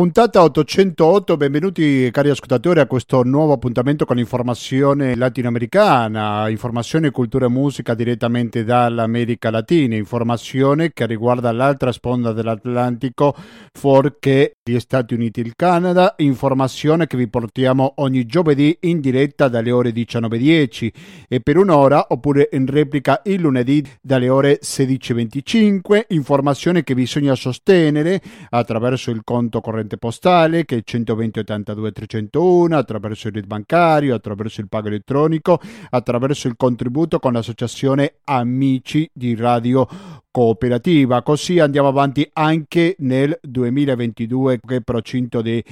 Puntata 808, benvenuti cari ascoltatori a questo nuovo appuntamento con informazione latinoamericana, informazione, cultura e musica direttamente dall'America Latina, informazione che riguarda l'altra sponda dell'Atlantico, fuorché gli Stati Uniti e il Canada, informazione che vi portiamo ogni giovedì in diretta dalle ore 19.10 e per un'ora oppure in replica il lunedì dalle ore 16.25, informazione che bisogna sostenere attraverso il conto corrente corrente postale che è 120 82 301, attraverso il RID bancario, attraverso il pago elettronico, attraverso il contributo con l'associazione Amici di Radio cooperativa. Così andiamo avanti anche nel 2022 che è procinto di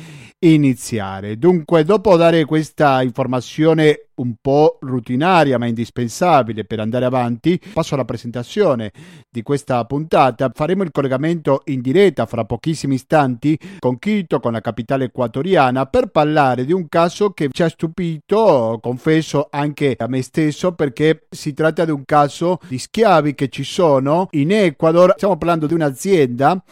iniziare. Dunque, dopo dare questa informazione un po' rutinaria ma indispensabile per andare avanti, passo alla presentazione di questa puntata. Faremo il collegamento in diretta fra pochissimi istanti con Quito, con la capitale equatoriana, per parlare di un caso che ci ha stupito, confesso anche a me stesso, perché si tratta di un caso di schiavi che ci sono in Ecuador. Stiamo parlando di un'azienda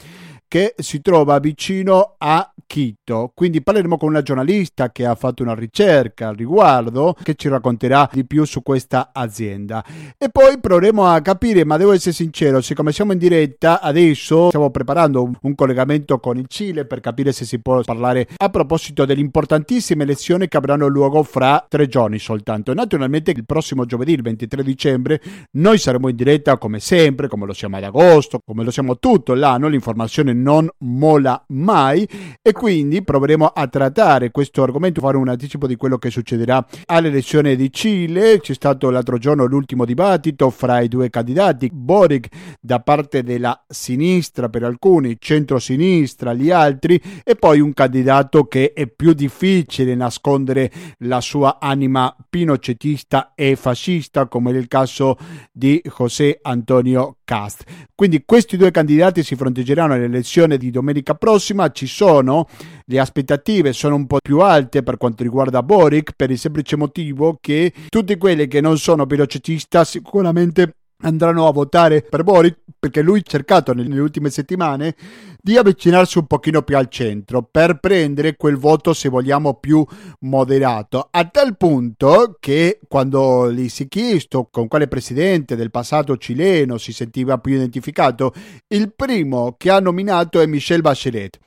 che si trova vicino a Quito. Quindi parleremo con una giornalista che ha fatto una ricerca al riguardo, che ci racconterà di più su questa azienda. E poi proveremo a capire, ma devo essere sincero, siccome siamo in diretta adesso, stiamo preparando un, un collegamento con il Cile per capire se si può parlare a proposito delle importantissime elezioni che avranno luogo fra tre giorni soltanto. Naturalmente il prossimo giovedì, il 23 dicembre, noi saremo in diretta come sempre, come lo siamo ad agosto, come lo siamo tutto l'anno, l'informazione non mola mai. E quindi proveremo a trattare questo argomento, fare un anticipo di quello che succederà all'elezione di Cile. C'è stato l'altro giorno l'ultimo dibattito fra i due candidati, Boric da parte della sinistra per alcuni, centro-sinistra gli altri. E poi un candidato che è più difficile nascondere la sua anima pinocetista e fascista come nel caso di José Antonio Cast. Quindi questi due candidati si fronteggeranno all'elezione di domenica prossima, ci sono le aspettative sono un po' più alte per quanto riguarda Boric per il semplice motivo che tutti quelli che non sono velocitista sicuramente andranno a votare per Boric perché lui ha cercato nelle ultime settimane di avvicinarsi un pochino più al centro per prendere quel voto se vogliamo più moderato. A tal punto che quando gli si è chiesto con quale presidente del passato cileno si sentiva più identificato il primo che ha nominato è Michel Bachelet.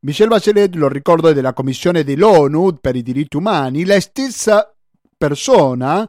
Michel Bachelet, lo ricordo, è della Commissione dell'ONU per i diritti umani, la stessa persona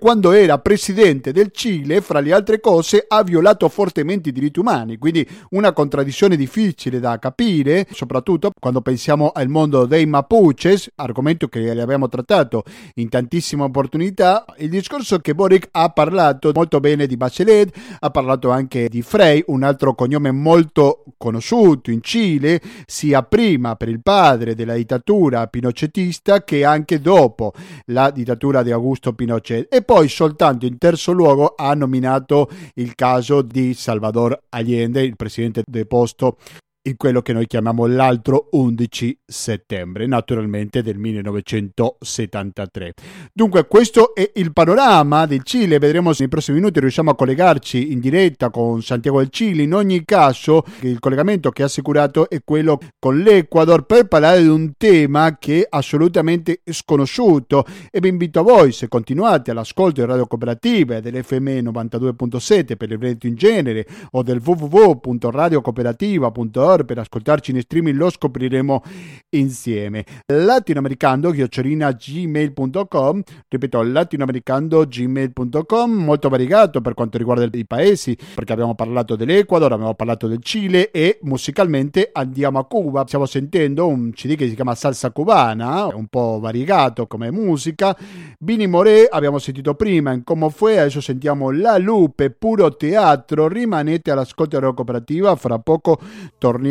quando era presidente del Cile, fra le altre cose, ha violato fortemente i diritti umani, quindi una contraddizione difficile da capire, soprattutto quando pensiamo al mondo dei Mapuches, argomento che abbiamo trattato in tantissime opportunità. Il discorso che Boric ha parlato molto bene di Bachelet, ha parlato anche di Frey, un altro cognome molto conosciuto in Cile, sia prima per il padre della dittatura pinochetista che anche dopo la dittatura di Augusto Pinochet e poi soltanto in terzo luogo ha nominato il caso di Salvador Allende, il presidente deposto in quello che noi chiamiamo l'altro 11 settembre, naturalmente del 1973. Dunque questo è il panorama del Cile, vedremo se nei prossimi minuti riusciamo a collegarci in diretta con Santiago del Cile, in ogni caso il collegamento che ha assicurato è quello con l'Ecuador per parlare di un tema che è assolutamente sconosciuto. E vi invito a voi se continuate all'ascolto di Radio Cooperativa dell'FM 92.7 per il Veneto in genere o del www.radiocooperativa.org per ascoltarci in streaming lo scopriremo insieme. Latinoamericano chiocciolina gmail.com ripeto latinoamericano gmail.com molto variegato per quanto riguarda i paesi perché abbiamo parlato dell'Ecuador, abbiamo parlato del Cile e musicalmente andiamo a Cuba. Stiamo sentendo un CD che si chiama Salsa Cubana, un po' variegato come musica. Bini Moré abbiamo sentito prima in Como Fue, adesso sentiamo La Lupe, puro teatro. Rimanete all'ascolto della cooperativa, fra poco torniamo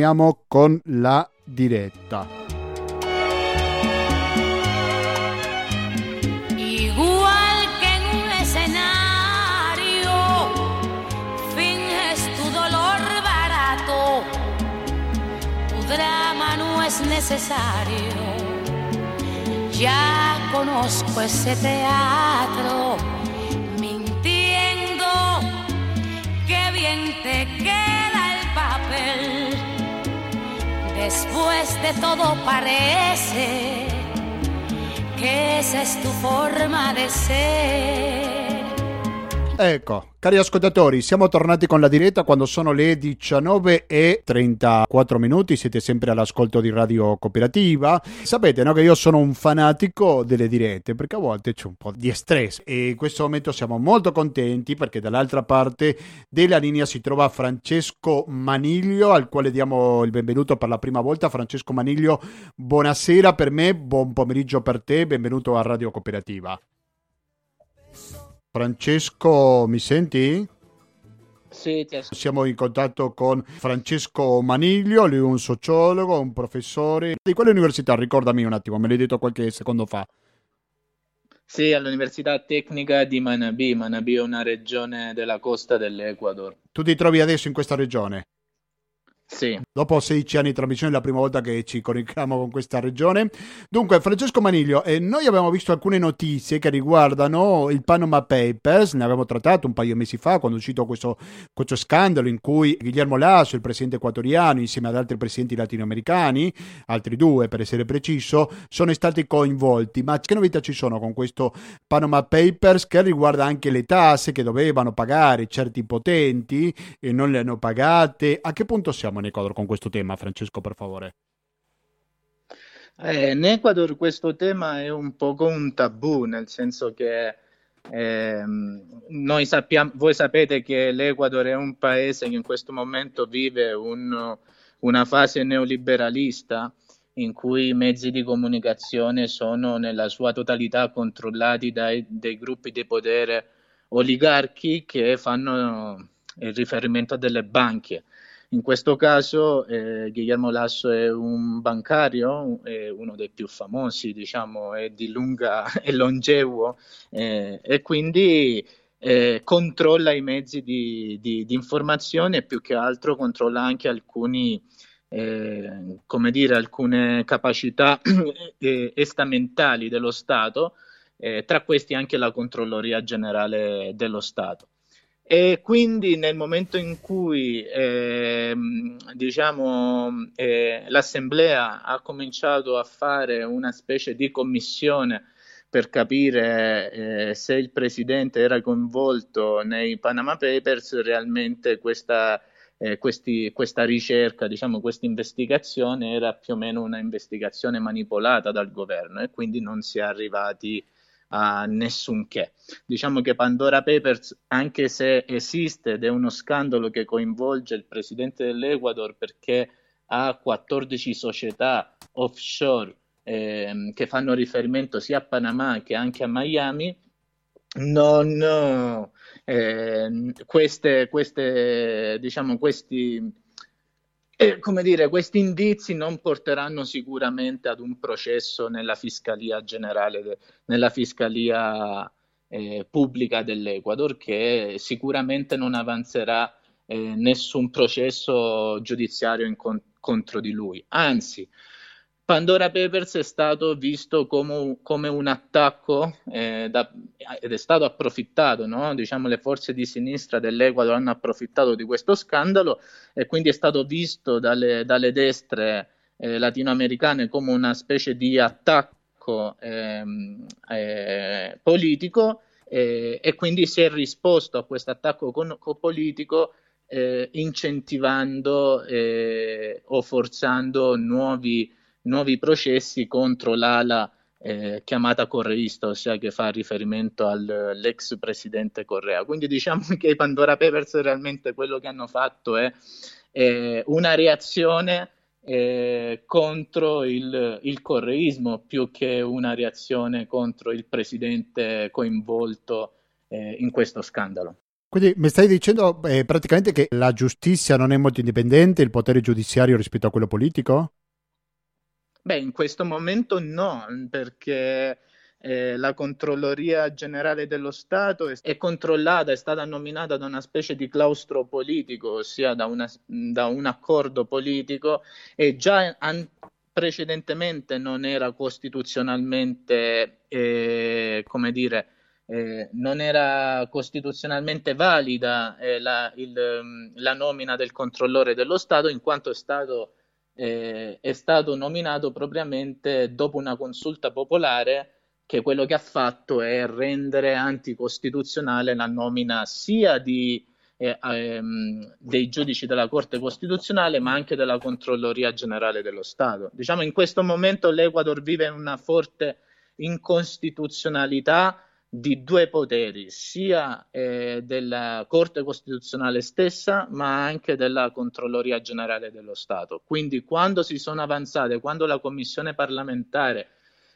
con la diretta. Igual que en un escenario, finges tu dolor barato, tu drama no es necesario. Ya conozco ese teatro, mintiendo, que bien te después de todo parece que esa es tu forma de ser. Ecco, cari ascoltatori, siamo tornati con la diretta quando sono le 19 e 34 minuti, siete sempre all'ascolto di Radio Cooperativa. Sapete no, che io sono un fanatico delle dirette perché a volte c'è un po' di stress e in questo momento siamo molto contenti perché dall'altra parte della linea si trova Francesco Maniglio al quale diamo il benvenuto per la prima volta. Francesco Maniglio, buonasera per me, buon pomeriggio per te, benvenuto a Radio Cooperativa. Francesco, mi senti? Sì, ti ascolto. Siamo in contatto con Francesco Maniglio, lui è un sociologo, un professore. Di quale università? Ricordami un attimo, me l'hai detto qualche secondo fa. Sì, all'Università Tecnica di Manabí. Manabí è una regione della costa dell'Ecuador. Tu ti trovi adesso in questa regione? Sì. Dopo 16 anni di trasmissione è la prima volta che ci conectiamo con questa regione. Dunque, Francesco Maniglio, eh, noi abbiamo visto alcune notizie che riguardano il Panama Papers, ne avevamo trattato un paio di mesi fa quando è uscito questo, questo scandalo in cui Guillermo Lasso, il presidente equatoriano, insieme ad altri presidenti latinoamericani, altri due per essere preciso, sono stati coinvolti. Ma che novità ci sono con questo Panama Papers che riguarda anche le tasse che dovevano pagare certi potenti e non le hanno pagate? A che punto siamo? In Ecuador con questo tema, Francesco, per favore? Eh, in Ecuador questo tema è un po' un tabù, nel senso che eh, noi sappiamo, voi sapete che l'Ecuador è un paese che in questo momento vive un, una fase neoliberalista in cui i mezzi di comunicazione sono nella sua totalità controllati dai gruppi di potere oligarchi che fanno il riferimento a delle banche. In questo caso eh, Guillermo Lasso è un bancario, è uno dei più famosi, diciamo, è di lunga e longevo eh, e quindi eh, controlla i mezzi di, di, di, informazione e più che altro controlla anche alcuni, eh, come dire, alcune capacità estamentali dello Stato, eh, tra questi anche la controlloria generale dello Stato. E quindi nel momento in cui eh, diciamo, eh, l'Assemblea ha cominciato a fare una specie di commissione per capire eh, se il Presidente era coinvolto nei Panama Papers, realmente questa, eh, questi, questa ricerca, diciamo, questa investigazione era più o meno una investigazione manipolata dal governo e quindi non si è arrivati a nessun che. Diciamo che Pandora Papers, anche se esiste ed è uno scandalo che coinvolge il presidente dell'Ecuador perché ha 14 società offshore eh, che fanno riferimento sia a Panama che anche a Miami, non eh, queste, queste, diciamo, questi e, come dire, questi indizi non porteranno sicuramente ad un processo nella Fiscalia generale, nella Fiscalia eh, pubblica dell'Ecuador, che sicuramente non avanzerà eh, nessun processo giudiziario in, contro di lui. Anzi, Pandora Papers è stato visto come, come un attacco eh, da, ed è stato approfittato, no? diciamo le forze di sinistra dell'Ecuador hanno approfittato di questo scandalo e quindi è stato visto dalle, dalle destre eh, latinoamericane come una specie di attacco ehm, eh, politico e quindi si è risposto a questo attacco con, con politico eh, incentivando eh, o forzando nuovi nuovi processi contro l'ala eh, chiamata correista, ossia che fa riferimento all'ex presidente Correa. Quindi diciamo che i Pandora Papers realmente quello che hanno fatto è, è una reazione eh, contro il, il, correismo più che una reazione contro il presidente coinvolto eh, in questo scandalo. Quindi mi stai dicendo eh, praticamente che la giustizia non è molto indipendente, il potere giudiziario rispetto a quello politico? Beh, in questo momento no, perché eh, la controlloria generale dello Stato è, è, controllata, è stata nominata da una specie di claustro politico, ossia da, una, da un accordo politico e già an- precedentemente non era costituzionalmente, eh, come dire, eh, non era costituzionalmente valida eh, la, il, la nomina del controllore dello Stato in quanto è stato eh, è stato nominato propriamente dopo una consulta popolare che quello che ha fatto è rendere anticostituzionale la nomina sia di, eh, ehm, dei giudici della Corte Costituzionale ma anche della Controlloria Generale dello Stato. Diciamo in questo momento l'Ecuador vive una forte incostituzionalità di due poteri, sia eh, della Corte Costituzionale stessa, ma anche della Controlloria Generale dello Stato. Quindi quando si sono avanzate, quando la Commissione parlamentare,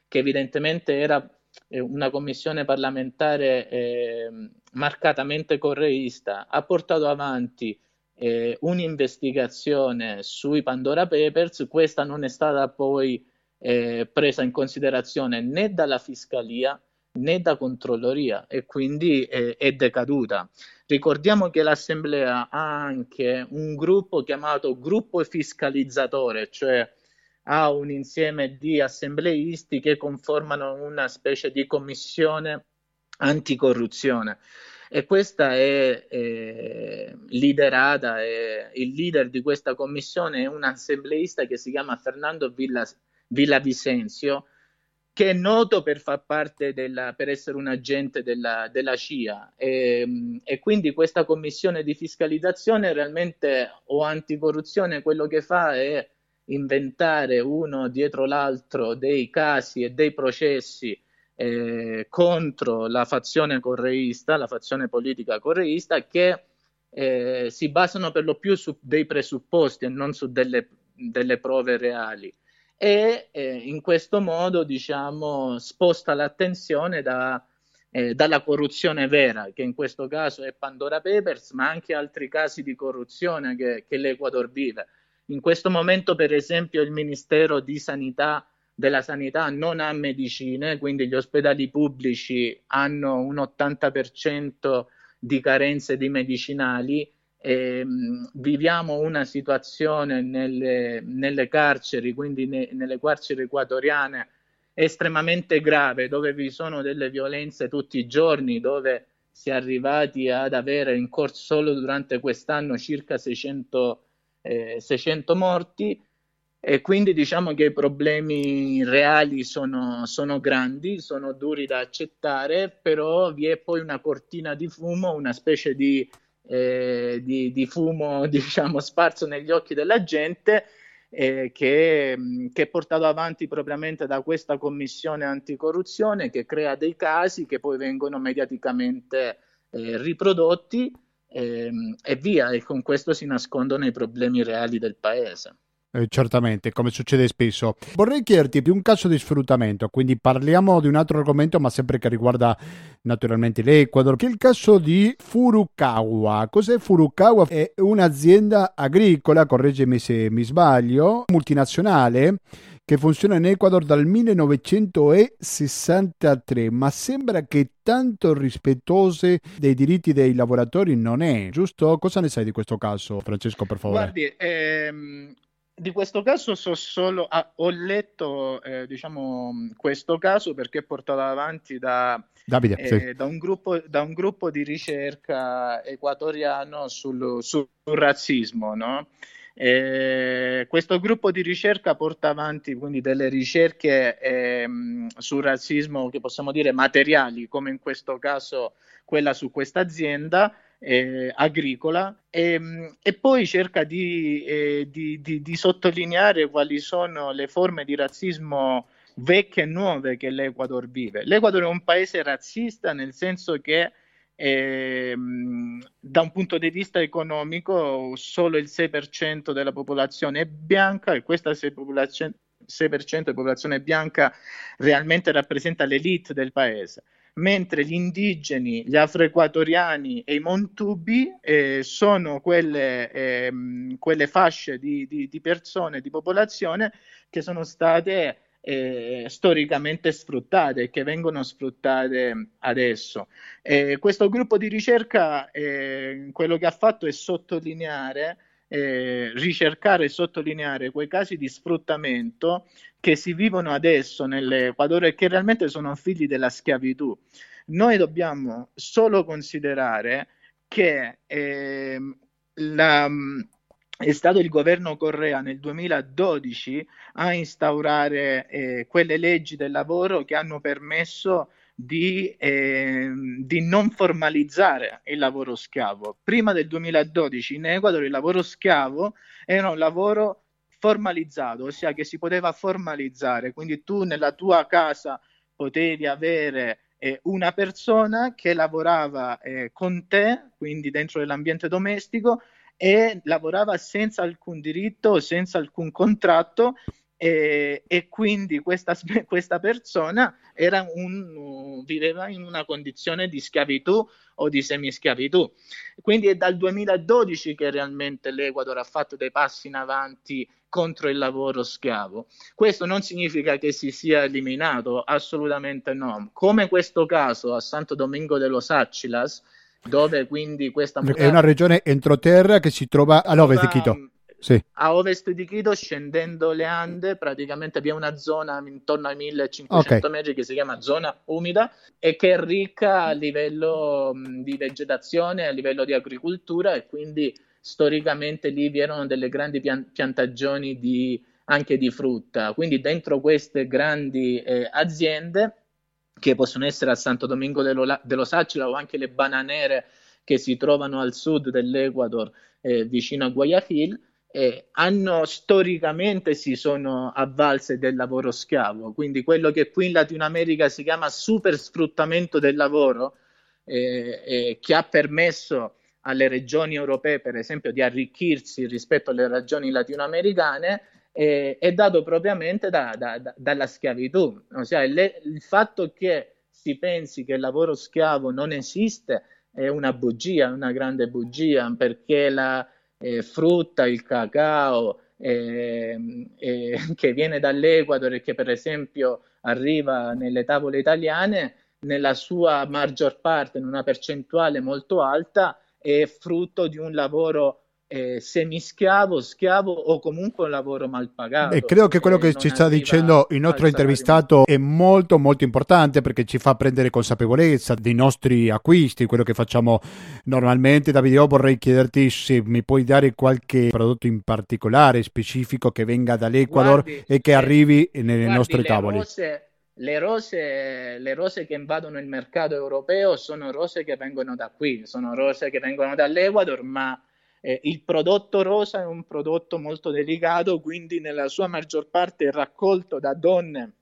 che evidentemente era eh, una commissione parlamentare eh, marcatamente correista, ha portato avanti eh, un'investigazione sui Pandora Papers, questa non è stata poi eh, presa in considerazione né dalla Fiscalia né da controlloria e quindi eh, è decaduta. Ricordiamo che l'Assemblea ha anche un gruppo chiamato gruppo fiscalizzatore, cioè ha un insieme di assembleisti che conformano una specie di commissione anticorruzione e questa è, è liderata, è, il leader di questa commissione è un assembleista che si chiama Fernando Villa, Villavicenzio che è noto per far parte della, per essere un agente della, della CIA e, ehm, e, quindi questa commissione di fiscalizzazione realmente o anticorruzione quello che fa è inventare uno dietro l'altro dei casi e dei processi eh, contro la fazione correista, la fazione politica correista che eh, si basano per lo più su dei presupposti e non su delle, delle prove reali e eh, in questo modo diciamo, sposta l'attenzione da, eh, dalla corruzione vera, che in questo caso è Pandora Papers, ma anche altri casi di corruzione che, che l'Ecuador vive. In questo momento, per esempio, il Ministero Sanità della sanità non ha medicine, quindi gli ospedali pubblici hanno un 80% di carenze di medicinali eh, viviamo una situazione nelle, nelle carceri, quindi ne, nelle carceri equatoriane, estremamente grave, dove vi sono delle violenze tutti i giorni, dove si è arrivati ad avere in corso solo durante quest'anno circa 600, eh, 600 morti. E quindi diciamo che i problemi reali sono, sono, grandi, sono duri da accettare, però vi è poi una cortina di fumo, una specie di eh, di, di, fumo diciamo, sparso negli occhi della gente eh, che, che, è portato avanti propriamente da questa commissione anticorruzione che crea dei casi che poi vengono mediaticamente eh, riprodotti ehm, e via e con questo si nascondono i problemi reali del paese. Eh, certamente, come succede spesso. Vorrei chiederti di un caso di sfruttamento, quindi parliamo di un altro argomento, ma sempre che riguarda naturalmente l'Ecuador, che è il caso di Furukawa. Cos'è Furukawa? È un'azienda agricola, correggimi se mi sbaglio, multinazionale che funziona in Ecuador dal 1963, ma sembra che tanto rispettose dei diritti dei lavoratori non è, giusto? Cosa ne sai di questo caso, Francesco, per favore? Guardi, ehm, di questo caso so solo, ah, ho letto eh, diciamo, questo caso perché è portato avanti da, Davide, eh, sì. da, un gruppo, da, un gruppo, di ricerca equatoriano sul, sul razzismo. No? Eh, questo gruppo di ricerca porta avanti quindi delle ricerche eh, sul razzismo che possiamo dire materiali, come in questo caso quella su questa azienda eh, agricola e, ehm, e, poi cerca di, eh, di, di, di, sottolineare quali sono le forme di razzismo vecchie e nuove che l'Ecuador vive. L'Ecuador è un paese razzista nel senso che eh, da un punto di vista economico solo il 6% della popolazione è bianca e questa 6%, 6% di popolazione bianca realmente rappresenta l'elite del paese mentre gli indigeni, gli afroequatoriani e i montubi eh, sono quelle, eh, quelle fasce di, di, di, persone, di popolazione che sono state eh, storicamente sfruttate e che vengono sfruttate adesso. questo gruppo di ricerca eh, quello che ha fatto è sottolineare eh, ricercare e sottolineare quei casi di sfruttamento che si vivono adesso nell'Equador e che realmente sono figli della schiavitù. Noi dobbiamo solo considerare che eh, la, è stato il governo Correa nel 2012 a instaurare eh, quelle leggi del lavoro che hanno permesso di, eh, di, non formalizzare il lavoro schiavo. Prima del 2012 in Ecuador il lavoro schiavo era un lavoro formalizzato, ossia che si poteva formalizzare, quindi tu nella tua casa potevi avere eh, una persona che lavorava eh, con te, quindi dentro l'ambiente domestico, e lavorava senza alcun diritto, senza alcun contratto e, e quindi questa, questa persona un, viveva in una condizione di schiavitù o di semischiavitù. Quindi è dal 2012 che realmente l'Ecuador ha fatto dei passi in avanti contro il lavoro schiavo. Questo non significa che si sia eliminato, assolutamente no. Come questo caso a Santo Domingo de los Achilas, dove quindi questa è una regione entroterra che si trova all'ovest di Quito. Sì. A ovest di Quito, scendendo le Ande, praticamente è una zona intorno ai 1500 okay. metri che si chiama zona umida e che è ricca a livello di vegetazione, a livello di agricoltura e quindi storicamente lì vi erano delle grandi pian- piantagioni di, anche di frutta. Quindi dentro queste grandi eh, aziende che possono essere a Santo Domingo dello, dello Sacila o anche le bananere che si trovano al sud dell'Ecuador eh, vicino a Guayaquil, eh, hanno storicamente si sono avvalse del lavoro schiavo, quindi quello che qui in Latino America si chiama super sfruttamento del lavoro, eh, eh, che ha permesso alle regioni europee, per esempio, di arricchirsi rispetto alle regioni latinoamericane, eh, è dato propriamente da, da, da, dalla schiavitù. Ossia, le, il fatto che si pensi che il lavoro schiavo non esiste è una bugia, una grande bugia, perché la eh, frutta, il cacao eh, eh, che viene dall'Ecuador e che per esempio arriva nelle tavole italiane, nella sua maggior parte, in una percentuale molto alta, è frutto di un lavoro eh, semischiavo, schiavo o comunque un lavoro mal pagato. E credo che quello che ci sta dicendo il nostro intervistato è molto molto importante perché ci fa prendere consapevolezza dei nostri acquisti, quello che facciamo normalmente. Davide, io vorrei chiederti se mi puoi dare qualche prodotto in particolare, specifico, che venga dall'Ecuador guardi, e che arrivi nelle guardi, nostre tavole. Rose, le rose, le rose che invadono il mercato europeo sono rose che vengono da qui, sono rose che vengono dall'Ecuador, ma eh, il prodotto rosa è un prodotto molto delicato, quindi nella sua maggior parte è raccolto da donne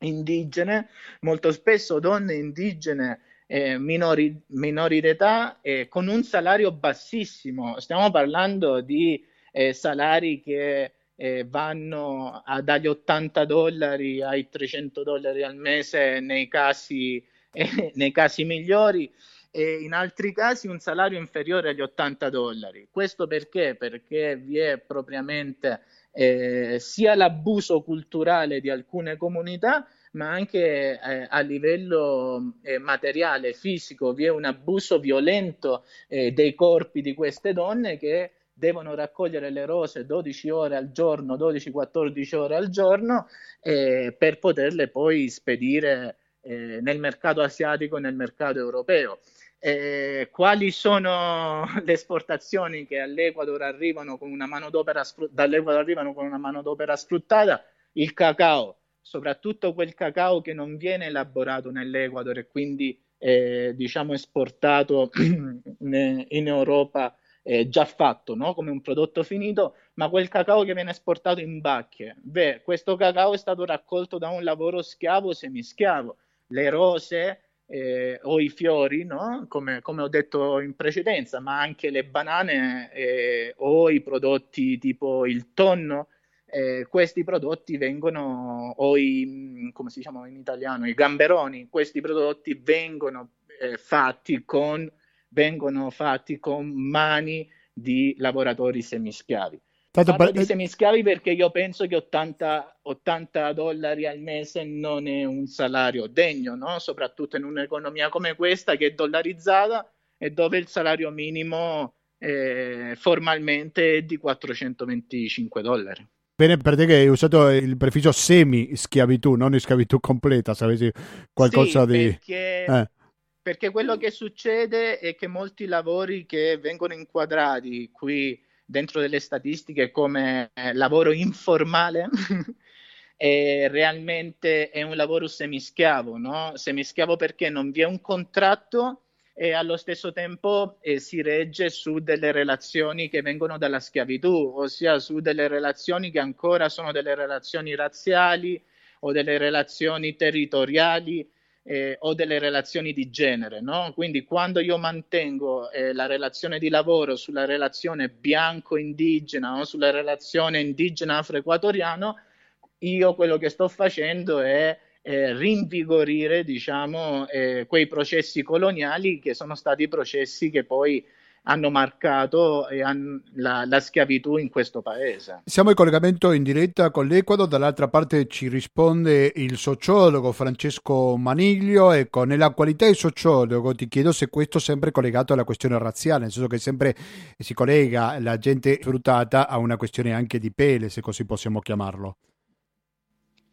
indigene, molto spesso donne indigene eh, minori, minori d'età eh, con un salario bassissimo. Stiamo parlando di eh, salari che eh, vanno a, dagli 80 dollari ai 300 dollari al mese nei casi, nei casi migliori e in altri casi un salario inferiore agli 80 dollari. Questo perché? Perché vi è propriamente eh, sia l'abuso culturale di alcune comunità, ma anche eh, a livello eh, materiale, fisico, vi è un abuso violento eh, dei corpi di queste donne che devono raccogliere le rose 12 ore al giorno, 12-14 ore al giorno, eh, per poterle poi spedire eh, nel mercato asiatico e nel mercato europeo. Eh, quali sono le esportazioni che all'Ecuador arrivano con una manodopera, dall'Ecuador arrivano con una manodopera sfruttata? Il cacao, soprattutto quel cacao che non viene elaborato nell'Ecuador e quindi eh, diciamo esportato in Europa eh, già fatto no? come un prodotto finito, ma quel cacao che viene esportato in bacche. Beh, questo cacao è stato raccolto da un lavoro schiavo semischiavo. Le rose eh, o i fiori, no? come, come, ho detto in precedenza, ma anche le banane eh, o i prodotti tipo il tonno. Eh, questi prodotti vengono, o i, come si chiamano in italiano, i gamberoni, questi prodotti vengono eh, fatti con vengono fatti con mani di lavoratori semischiavi. Tanto Parlo di semischiavi perché io penso che 80, 80, dollari al mese non è un salario degno, no? soprattutto in un'economia come questa che è dollarizzata e dove il salario minimo eh, formalmente è di 425 dollari. Bene per te che hai usato il prefisso semi-schiavitù, non schiavitù completa, sapessi qualcosa sì, di... Perché... Eh perché quello che succede è che molti lavori che vengono inquadrati qui dentro delle statistiche come lavoro informale. realmente è un lavoro semischiavo, no? Semischiavo perché non vi è un contratto e allo stesso tempo eh, si regge su delle relazioni che vengono dalla schiavitù, ossia su delle relazioni che ancora sono delle relazioni razziali o delle relazioni territoriali eh, o delle relazioni di genere. No? Quindi quando io mantengo eh, la relazione di lavoro sulla relazione bianco-indigena o sulla relazione indigena-afroequatoriano, io quello che sto facendo è eh, rinvigorire diciamo, eh, quei processi coloniali che sono stati processi che poi hanno marcato eh, la, la, schiavitù in questo paese. Siamo in collegamento in diretta con l'Equador, dall'altra parte ci risponde il sociologo Francesco Maniglio e con la qualità di sociologo ti chiedo se questo è sempre collegato alla questione razziale, nel senso che sempre si collega la gente sfruttata a una questione anche di pelle, se così possiamo chiamarlo.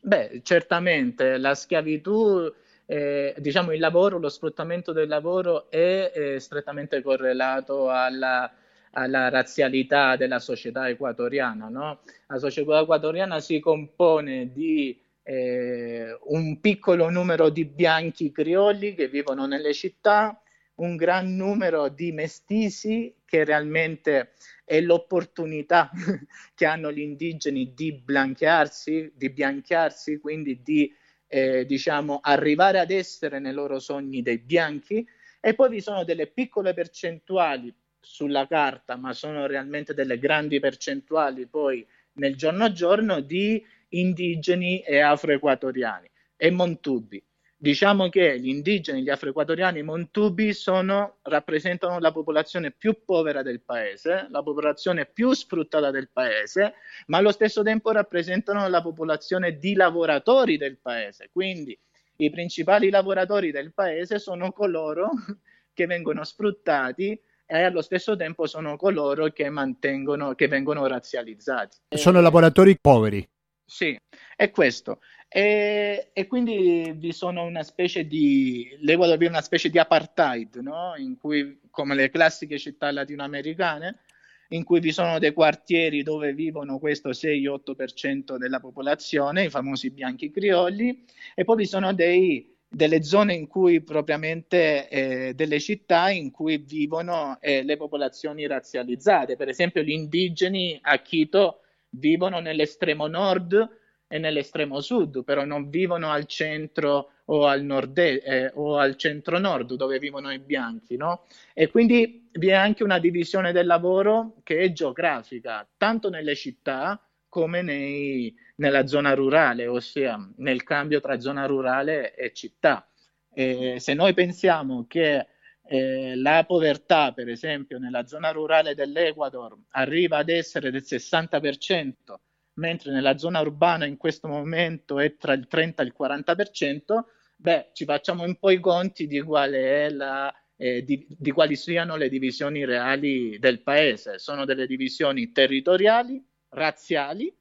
Beh, certamente la schiavitù, eh, diciamo il lavoro, lo sfruttamento del lavoro è eh, strettamente correlato alla, alla, razzialità della società equatoriana. No? La società equatoriana si compone di eh, un piccolo numero di bianchi criolli che vivono nelle città, un gran numero di mestizi che realmente è l'opportunità che hanno gli indigeni di blanchiarsi, di bianchiarsi, quindi di eh, diciamo arrivare ad essere nei loro sogni dei bianchi e poi vi sono delle piccole percentuali sulla carta, ma sono realmente delle grandi percentuali poi nel giorno a giorno di indigeni e afroequatoriani e montubi. Diciamo che gli indigeni, gli afroequatoriani montubi sono, rappresentano la popolazione più povera del paese, la popolazione più sfruttata del paese, ma allo stesso tempo rappresentano la popolazione di lavoratori del paese. Quindi i principali lavoratori del paese sono coloro che vengono sfruttati e allo stesso tempo sono coloro che, mantengono, che vengono razzializzati. Sono lavoratori poveri. Sì, è questo. E, e, quindi vi sono una specie di l'Ecuador vive una specie di apartheid, no? in cui, come le classiche città latinoamericane, in cui vi sono dei quartieri dove vivono questo 6-8% della popolazione, i famosi bianchi criolli, e poi vi sono dei, delle zone in cui propriamente eh, delle città in cui vivono eh, le popolazioni razzializzate. Per esempio, gli indigeni a Quito vivono nell'estremo nord e nell'estremo sud, però non vivono al centro o al nord eh, o al centro nord dove vivono i bianchi, no? E quindi vi è anche una divisione del lavoro che è geografica, tanto nelle città come nei, nella zona rurale, ossia nel cambio tra zona rurale e città. E se noi pensiamo che eh, la povertà, per esempio, nella zona rurale dell'Ecuador arriva ad essere del 60%, mentre nella zona urbana in questo momento è tra il 30 e il 40%, beh, ci facciamo un po' i conti di, la, eh, di, di quali siano le divisioni reali del paese. Sono delle divisioni territoriali, razziali,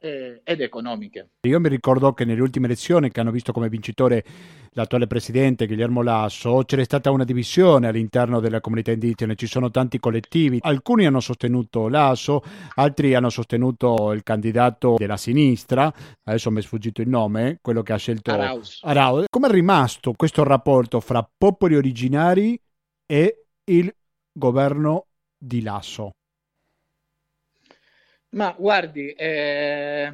eh, ed economiche. Io mi ricordo che nelle ultime elezioni che hanno visto come vincitore l'attuale presidente Guillermo Lasso c'era stata una divisione all'interno della comunità indigena, ci sono tanti collettivi, alcuni hanno sostenuto Lasso, altri hanno sostenuto il candidato della sinistra, adesso mi è sfuggito il nome, quello che ha scelto Arauz. Arauz. Come è rimasto questo rapporto fra popoli originari e il governo di Lasso? Ma guardi, eh,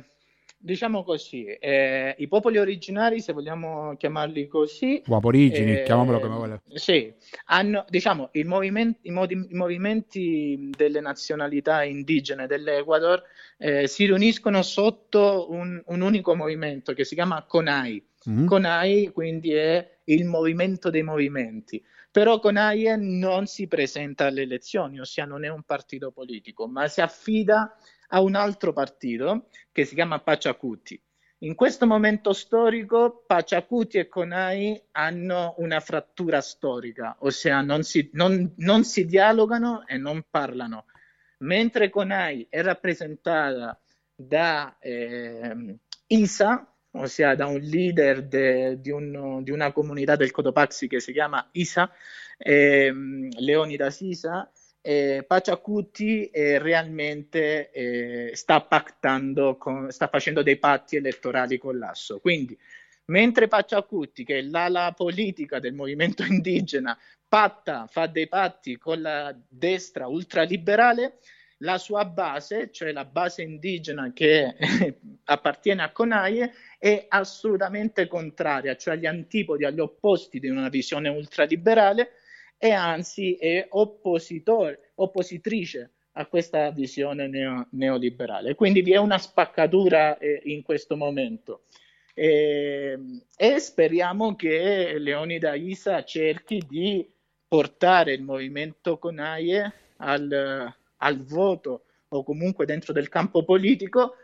diciamo così, eh, i popoli originari, se vogliamo chiamarli così, o aborigini, eh, chiamiamolo come vuole. Sì, hanno, diciamo, i movimenti, i, modi, i movimenti delle nazionalità indigene dell'Ecuador eh, si riuniscono sotto un, un, unico movimento che si chiama CONAI. Mm-hmm. CONAI quindi è il movimento dei movimenti. Però Conaie non si presenta alle elezioni, ossia non è un partito politico, ma si affida a un altro partito che si chiama Paciacuti. In questo momento storico Paciacuti e Conai hanno una frattura storica, ossia non si, non, non si dialogano e non parlano. Mentre Conai è rappresentata da eh, Isa, ossia da un leader de, di, un, di, una comunità del Cotopaxi che si chiama Isa, eh, Leonidas Isa, eh, Paciacuti eh, realmente eh, sta pactando, con, sta facendo dei patti elettorali con l'Asso. Quindi, mentre Paciacuti, che è l'ala politica del movimento indigena, patta, fa dei patti con la destra ultraliberale, la sua base, cioè la base indigena che appartiene a Conaie, è assolutamente contraria, cioè agli antipodi, agli opposti di una visione ultraliberale e anzi è oppositrice a questa visione neo, neoliberale. Quindi vi è una spaccatura eh, in questo momento. E, e, speriamo che Leonida Isa cerchi di portare il movimento Conaie al, al voto o comunque dentro del campo politico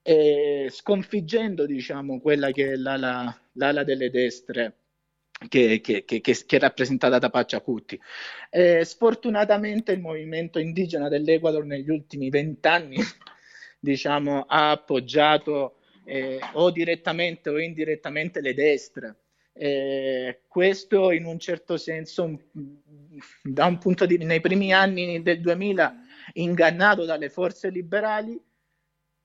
eh, sconfiggendo diciamo quella che è l'ala, l'ala delle destre che, che, che, che, è rappresentata da Paciacuti. Eh, sfortunatamente il movimento indigena dell'Ecuador negli ultimi vent'anni diciamo, ha appoggiato eh, o direttamente o indirettamente le destre. Eh, questo in un certo senso, da un punto di vista, nei primi anni del 2000, ingannato dalle forze liberali,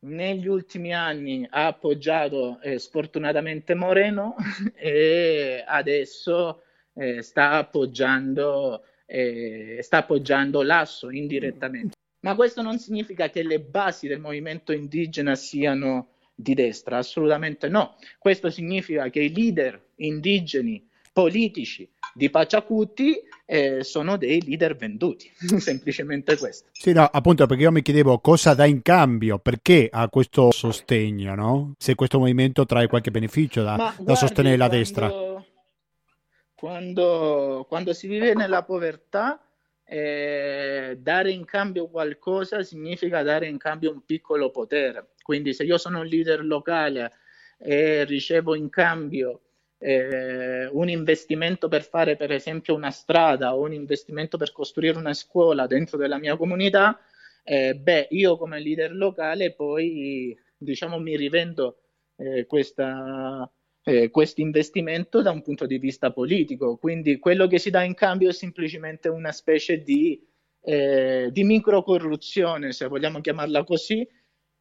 negli ultimi anni ha appoggiato eh, sfortunatamente Moreno e adesso eh, sta, appoggiando, eh, sta appoggiando Lasso indirettamente. Ma questo non significa che le basi del movimento indigena siano di destra, assolutamente no. Questo significa che i leader indigeni politici di Paciacuti eh, sono dei leader venduti, semplicemente questo. Sì, no, appunto perché io mi chiedevo cosa dà in cambio, perché ha questo sostegno, no? Se questo movimento trae qualche beneficio da, da guardi, sostenere la quando, destra. Quando, quando, si vive nella povertà, eh, dare in cambio qualcosa significa dare in cambio un piccolo potere. Quindi se io sono un leader locale e ricevo in cambio eh, un investimento per fare per esempio una strada o un investimento per costruire una scuola dentro della mia comunità, eh, beh, io come leader locale poi diciamo mi rivendo eh, questa, eh, questo investimento da un punto di vista politico. Quindi quello che si dà in cambio è semplicemente una specie di, eh, di microcorruzione, se vogliamo chiamarla così,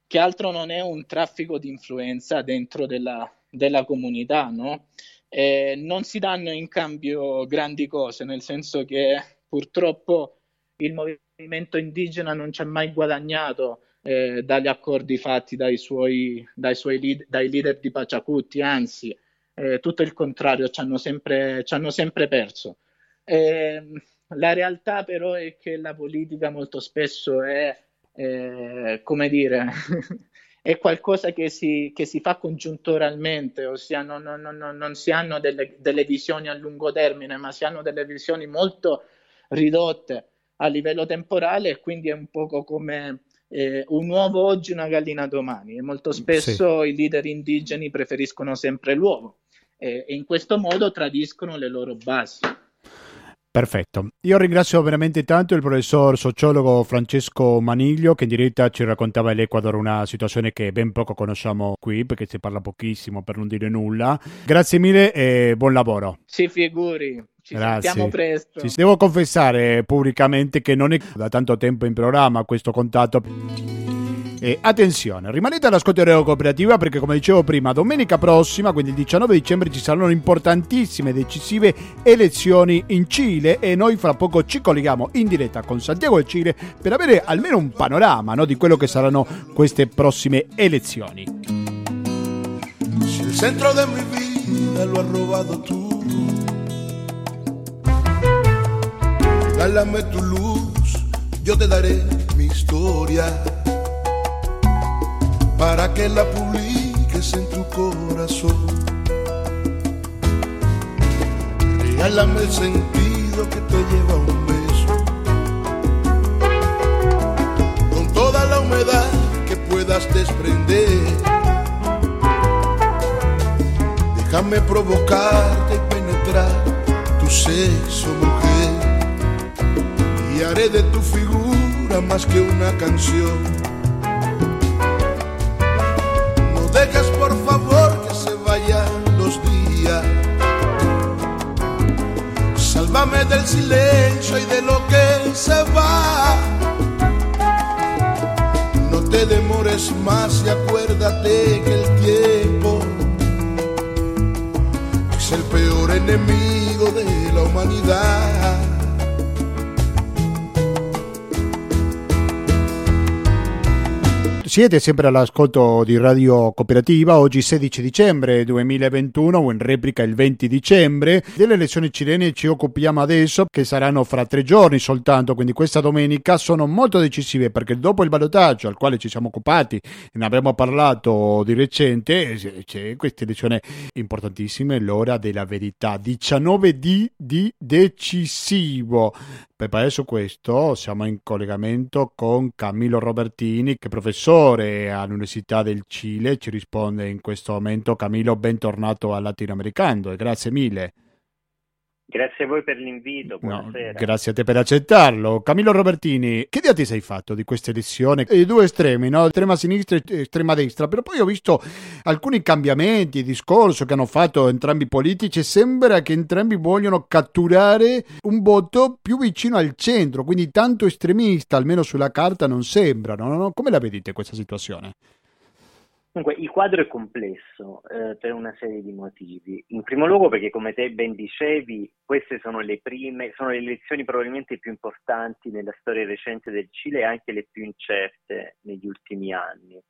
che altro non è un traffico di influenza dentro della, della comunità, no? Eh, non si danno in cambio grandi cose, nel senso che purtroppo il movimento indigena non ci ha mai guadagnato eh, dagli accordi fatti dai suoi, dai suoi lead, dai leader di Paciacuti, anzi, eh, tutto il contrario, ci hanno sempre, ci hanno sempre perso. Eh, la realtà però è che la politica molto spesso è, eh, come dire, è qualcosa che si, che si fa congiunturalmente, ossia non, non, non, non si hanno delle, delle, visioni a lungo termine, ma si hanno delle visioni molto ridotte a livello temporale e quindi è un poco come eh, un uovo oggi, una gallina domani e molto spesso sì. i leader indigeni preferiscono sempre l'uovo e, e in questo modo tradiscono le loro basi. Perfetto. Io ringrazio veramente tanto il professor sociologo Francesco Maniglio che in diretta ci raccontava l'Ecuador una situazione che ben poco conosciamo qui perché si parla pochissimo per non dire nulla. Grazie mille e buon lavoro. Si figuri. Ci Grazie. sentiamo presto. Ci devo confessare pubblicamente che non è da tanto tempo in programma questo contatto. E attenzione, rimanete all'ascolto di Cooperativa perché come dicevo prima, domenica prossima, quindi il 19 dicembre, ci saranno importantissime e decisive elezioni in Cile e noi fra poco ci colleghiamo in diretta con Santiago del Cile per avere almeno un panorama no, di quello che saranno queste prossime elezioni. Si il centro de mi vida lo ha robado tú, dálame tu luz, yo te daré mi historia. Para que la publiques en tu corazón. Regálame el sentido que te lleva un beso, con toda la humedad que puedas desprender. Déjame provocarte y penetrar tu sexo, mujer, y haré de tu figura más que una canción del silencio y de lo que se va. No te demores más y acuérdate que el tiempo es el peor enemigo de la humanidad. Siete sempre all'ascolto di Radio Cooperativa, oggi 16 dicembre 2021 o in replica il 20 dicembre. Delle elezioni cilene ci occupiamo adesso che saranno fra tre giorni soltanto, quindi questa domenica sono molto decisive perché dopo il ballottaggio al quale ci siamo occupati ne abbiamo parlato di recente, c'è questa elezione importantissima, l'ora della verità, 19 di, di decisivo. Per su questo siamo in collegamento con Camillo Robertini, che è professore all'Università del Cile, ci risponde in questo momento. Camillo, bentornato al Latinoamericano e grazie mille. Grazie a voi per l'invito, buonasera. No, grazie a te per accettarlo. Camillo Robertini, che idea ti sei fatto di questa edizione? I due estremi, no? estrema sinistra e estrema destra, però poi ho visto alcuni cambiamenti di discorso che hanno fatto entrambi i politici e sembra che entrambi vogliono catturare un voto più vicino al centro, quindi tanto estremista, almeno sulla carta non sembrano. No? Come la vedete questa situazione? Comunque, il quadro è complesso eh, per una serie di motivi. In primo luogo perché, come te ben dicevi, queste sono le prime, sono le elezioni probabilmente più importanti nella storia recente del Cile e anche le più incerte negli ultimi anni.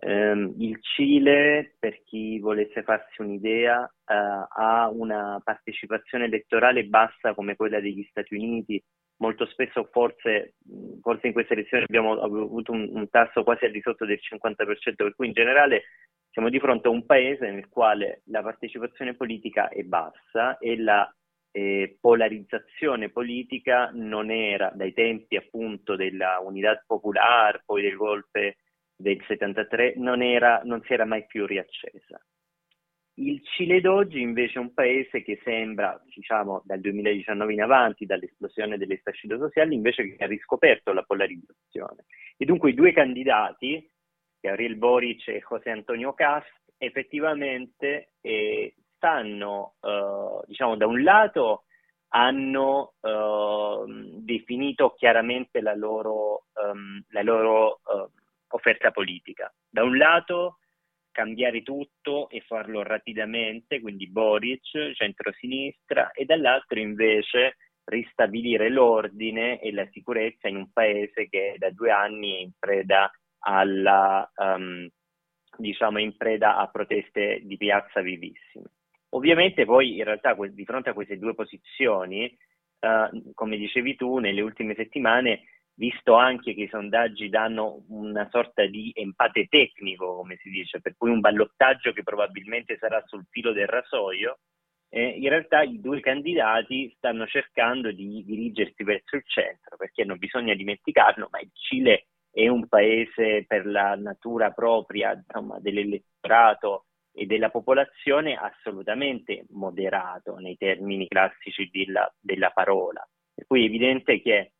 Um, il Cile, per chi volesse farsi un'idea, uh, ha una partecipazione elettorale bassa come quella degli Stati Uniti, molto spesso forse, forse in queste elezioni abbiamo avuto un, un, tasso quasi al di sotto del 50%, per cui in generale siamo di fronte a un paese nel quale la partecipazione politica è bassa e la eh, polarizzazione politica non era dai tempi appunto della Unidad Popular, poi del golpe del 73, non, era, non si era mai più riaccesa. Il Cile d'oggi invece è un paese che sembra, diciamo, dal 2019 in avanti, dall'esplosione delle fascite sociali, invece che ha riscoperto la polarizzazione. E dunque i due candidati, Gabriel Boric e José Antonio Cast, effettivamente eh, stanno, eh, diciamo, da un lato hanno eh, definito chiaramente la loro, um, la loro uh, offerta politica. Da un lato cambiare tutto e farlo rapidamente, quindi Boric, centro-sinistra, e dall'altro invece ristabilire l'ordine e la sicurezza in un paese che da due anni è in preda alla, um, diciamo in preda a proteste di piazza vivissime. Ovviamente poi in realtà di fronte a queste due posizioni, uh, come dicevi tu, nelle ultime settimane visto anche che i sondaggi danno una sorta di empate tecnico, come si dice, per cui un ballottaggio che probabilmente sarà sul filo del rasoio, eh, in realtà i due candidati stanno cercando di dirigersi verso il centro, perché non bisogna dimenticarlo, ma il Cile è un paese per la natura propria insomma, dell'elettorato e della popolazione assolutamente moderato nei termini classici della, della parola. Per cui è evidente che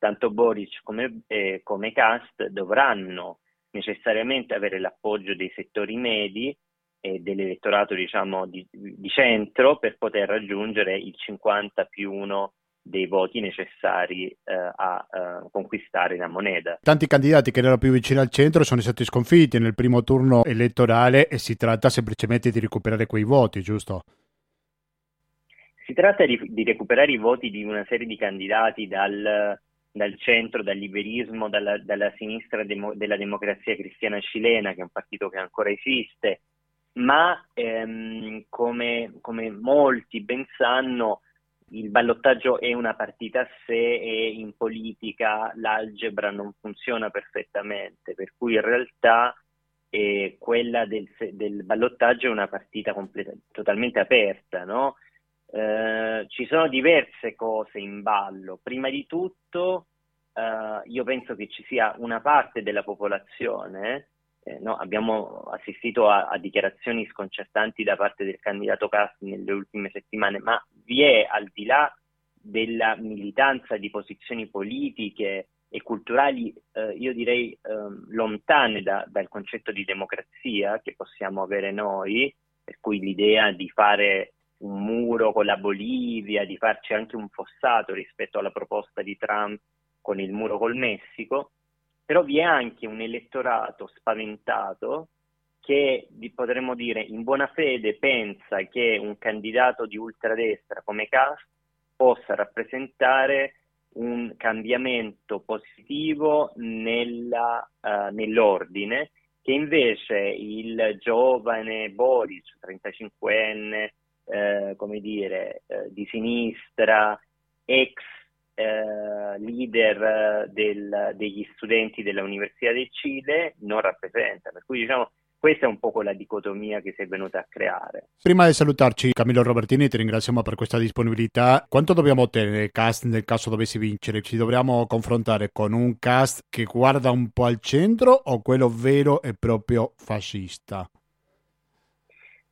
tanto Boric come, eh, come Cast dovranno necessariamente avere l'appoggio dei settori medi e dell'elettorato diciamo, di, di, centro per poter raggiungere il 50 più 1 dei voti necessari eh, a eh, conquistare la moneta. Tanti candidati che erano più vicini al centro sono stati sconfitti nel primo turno elettorale e si tratta semplicemente di recuperare quei voti, giusto? Si tratta di, di recuperare i voti di una serie di candidati dal dal centro, dal liberismo, dalla, dalla sinistra demo, della democrazia cristiana cilena, che è un partito che ancora esiste, ma ehm, come, come, molti ben sanno, il ballottaggio è una partita a sé e in politica l'algebra non funziona perfettamente, per cui in realtà eh, quella del, del, ballottaggio è una partita completa, totalmente aperta, no? Eh, ci sono diverse cose in ballo. Prima di tutto, eh, io penso che ci sia una parte della popolazione, eh, no, abbiamo assistito a, a, dichiarazioni sconcertanti da parte del candidato Casti nelle ultime settimane, ma vi è al di là della militanza di posizioni politiche e culturali, eh, io direi ehm, lontane da, dal concetto di democrazia che possiamo avere noi, per cui l'idea di fare un muro con la Bolivia, di farci anche un fossato rispetto alla proposta di Trump con il muro col Messico, però vi è anche un elettorato spaventato che potremmo dire in buona fede pensa che un candidato di ultradestra come Cast possa rappresentare un cambiamento positivo nella, uh, nell'ordine che invece il giovane Boris, 35enne, eh, come dire, eh, di sinistra, ex eh, leader del, degli studenti dell'Università del Cile, non rappresenta. Per cui diciamo questa è un po' la dicotomia che si è venuta a creare. Prima di salutarci, Camillo Robertini, ti ringraziamo per questa disponibilità. Quanto dobbiamo ottenere cast nel caso dovessi vincere? Ci dovremmo confrontare con un cast che guarda un po' al centro o quello vero e proprio fascista?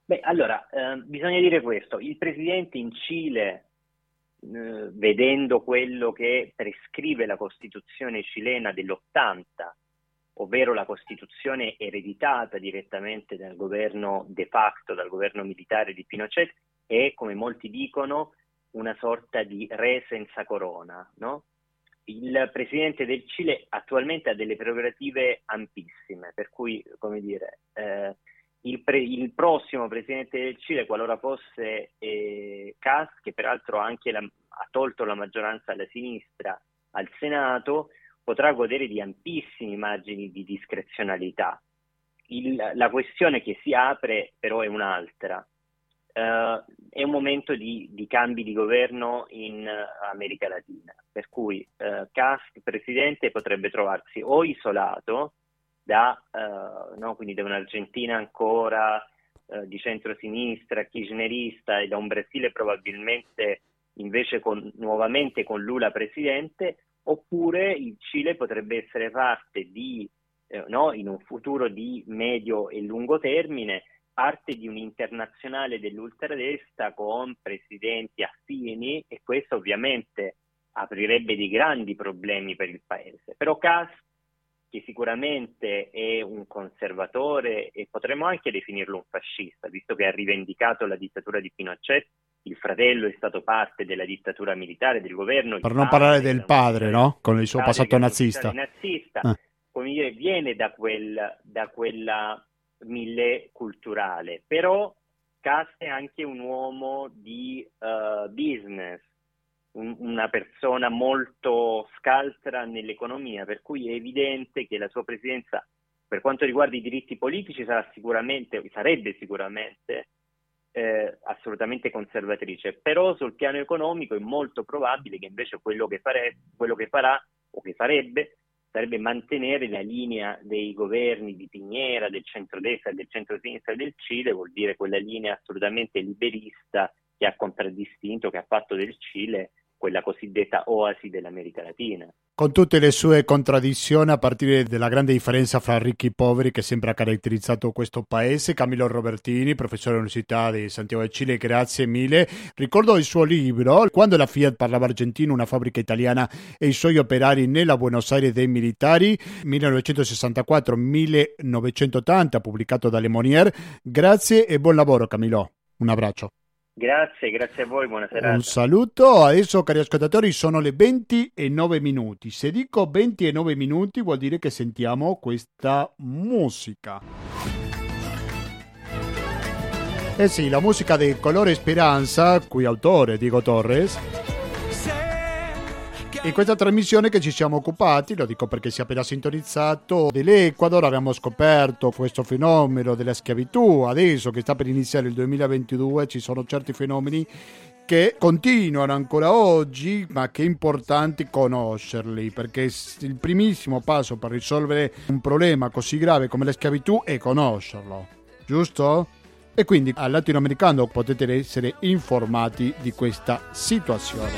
Beh, allora, eh, bisogna dire questo. Il presidente in Cile, eh, vedendo quello che prescrive la Costituzione cilena dell'80, ovvero la Costituzione ereditata direttamente dal governo de facto, dal governo militare di Pinochet, è, come molti dicono, una sorta di re senza corona. No? Il presidente del Cile attualmente ha delle prerogative ampissime, per cui, come dire, eh, il, pre- il, prossimo presidente del Cile, qualora fosse eh, Cas, che peraltro anche la- ha tolto la maggioranza alla sinistra al Senato, potrà godere di ampissimi margini di discrezionalità. Il, la questione che si apre però è un'altra. Uh, è un momento di, di, cambi di governo in America Latina, per cui uh, Cast, presidente, potrebbe trovarsi o isolato da, uh, no, quindi da un'Argentina ancora di centrosinistra, kirchnerista e da un Brasile probabilmente invece con, nuovamente con Lula presidente, oppure il Cile potrebbe essere parte di, eh, no, in un futuro di medio e lungo termine, parte di un'internazionale dell'ultradestra con presidenti affini e questo ovviamente aprirebbe dei grandi problemi per il paese. Però Cas, che sicuramente è un conservatore e potremmo anche definirlo un fascista, visto che ha rivendicato la dittatura di Pinochet, il fratello è stato parte della dittatura militare del governo. Per non parlare del padre, no? Con il suo passato nazista. nazista eh. come dire, viene da, quel, da quella mille culturale, però Cast è anche un uomo di uh, business, una persona molto scaltra nell'economia, per cui è evidente che la sua presidenza per quanto riguarda i diritti politici sarà sicuramente, sarebbe sicuramente eh, assolutamente conservatrice, però sul piano economico è molto probabile che invece quello che, fare, quello che farà o che farebbe sarebbe mantenere la linea dei governi di Piñera, del centrodestra e del centrosinistra del Cile, vuol dire quella linea assolutamente liberista che ha contraddistinto, che ha fatto del Cile quella cosiddetta oasi dell'America Latina. Con tutte le sue contraddizioni, a partire dalla grande differenza fra ricchi e poveri che sempre ha caratterizzato questo paese, Camillo Robertini, professore all'Università di Santiago del Cile, grazie mille. Ricordo il suo libro, Quando la Fiat parlava argentino, una fabbrica italiana e i suoi operai nella Buenos Aires dei militari, 1964-1980, pubblicato da Le Monier. Grazie e buon lavoro Camillo. Un abbraccio. Grazie, grazie a voi, buona serata. Un saluto, adesso cari ascoltatori sono le 20 e 9 minuti. Se dico 20 e 9 minuti vuol dire che sentiamo questa musica. Eh sì, la musica del Colore Speranza, cui autore Diego Torres in questa trasmissione che ci siamo occupati, lo dico perché si è appena sintonizzato, dell'Ecuador abbiamo scoperto questo fenomeno della schiavitù, adesso che sta per iniziare il 2022 ci sono certi fenomeni che continuano ancora oggi, ma che è importante conoscerli, perché il primissimo passo per risolvere un problema così grave come la schiavitù è conoscerlo, giusto? E quindi al latinoamericano potete essere informati di questa situazione.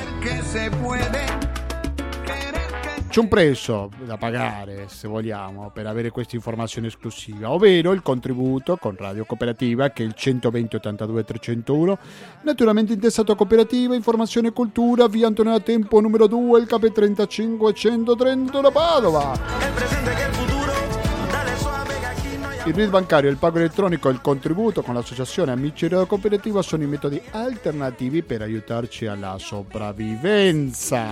C'è un prezzo da pagare, se vogliamo, per avere questa informazione esclusiva, ovvero il contributo con Radio Cooperativa, che è il 120 82 301, naturalmente intestato a Cooperativa, Informazione e Cultura, via Antonio Tempo numero 2, il KP 130 da Padova. Il RID bancario, il pago elettronico e il contributo con l'associazione Amici della Cooperativa sono i metodi alternativi per aiutarci alla sopravvivenza.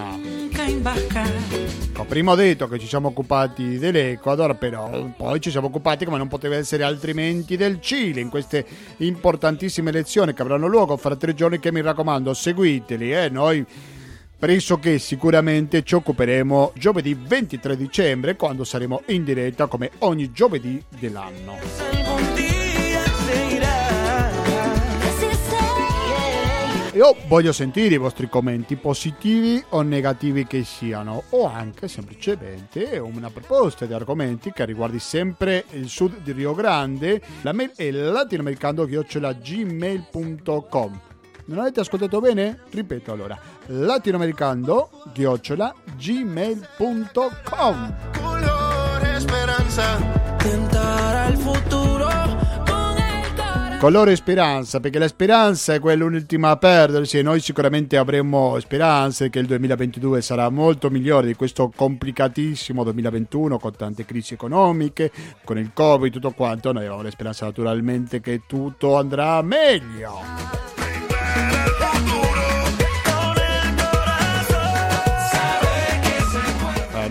Prima ho detto che ci siamo occupati dell'Ecuador, però poi ci siamo occupati, come non poteva essere altrimenti, del Cile in queste importantissime elezioni che avranno luogo fra tre giorni che mi raccomando seguiteli, eh, noi pressoché sicuramente ci occuperemo giovedì 23 dicembre quando saremo in diretta come ogni giovedì dell'anno. Io voglio sentire i vostri commenti positivi o negativi che siano o anche semplicemente una proposta di argomenti che riguardi sempre il sud di Rio Grande la mail è latinoamericando-gmail.com non avete ascoltato bene? Ripeto allora, latinoamericando chiocciola gmail.com Colore speranza, tentare al futuro colore speranza, perché la speranza è quella l'ultima a perdersi e noi sicuramente avremo speranze che il 2022 sarà molto migliore di questo complicatissimo 2021 con tante crisi economiche, con il Covid e tutto quanto. Noi abbiamo la speranza naturalmente che tutto andrà meglio.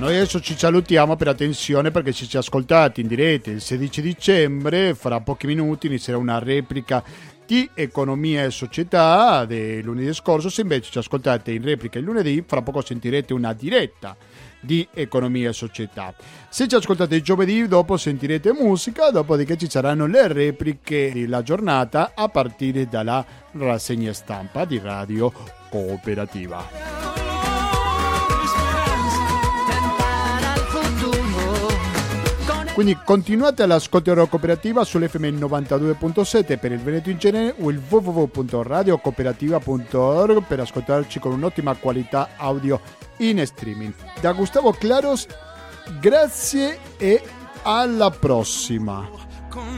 Noi adesso ci salutiamo per attenzione perché ci siete ascoltati in diretta il 16 dicembre, fra pochi minuti inizierà una replica di Economia e Società del lunedì scorso, se invece ci ascoltate in replica il lunedì, fra poco sentirete una diretta di Economia e Società. Se ci ascoltate il giovedì, dopo sentirete musica, dopodiché ci saranno le repliche della giornata a partire dalla rassegna stampa di Radio Cooperativa. Quindi continuate all'ascolto Ero Cooperativa sull'FM 92.7 per il Veneto in genere o il www.radiocooperativa.org per ascoltarci con un'ottima qualità audio in streaming. Da Gustavo Claros, grazie e alla prossima. Con.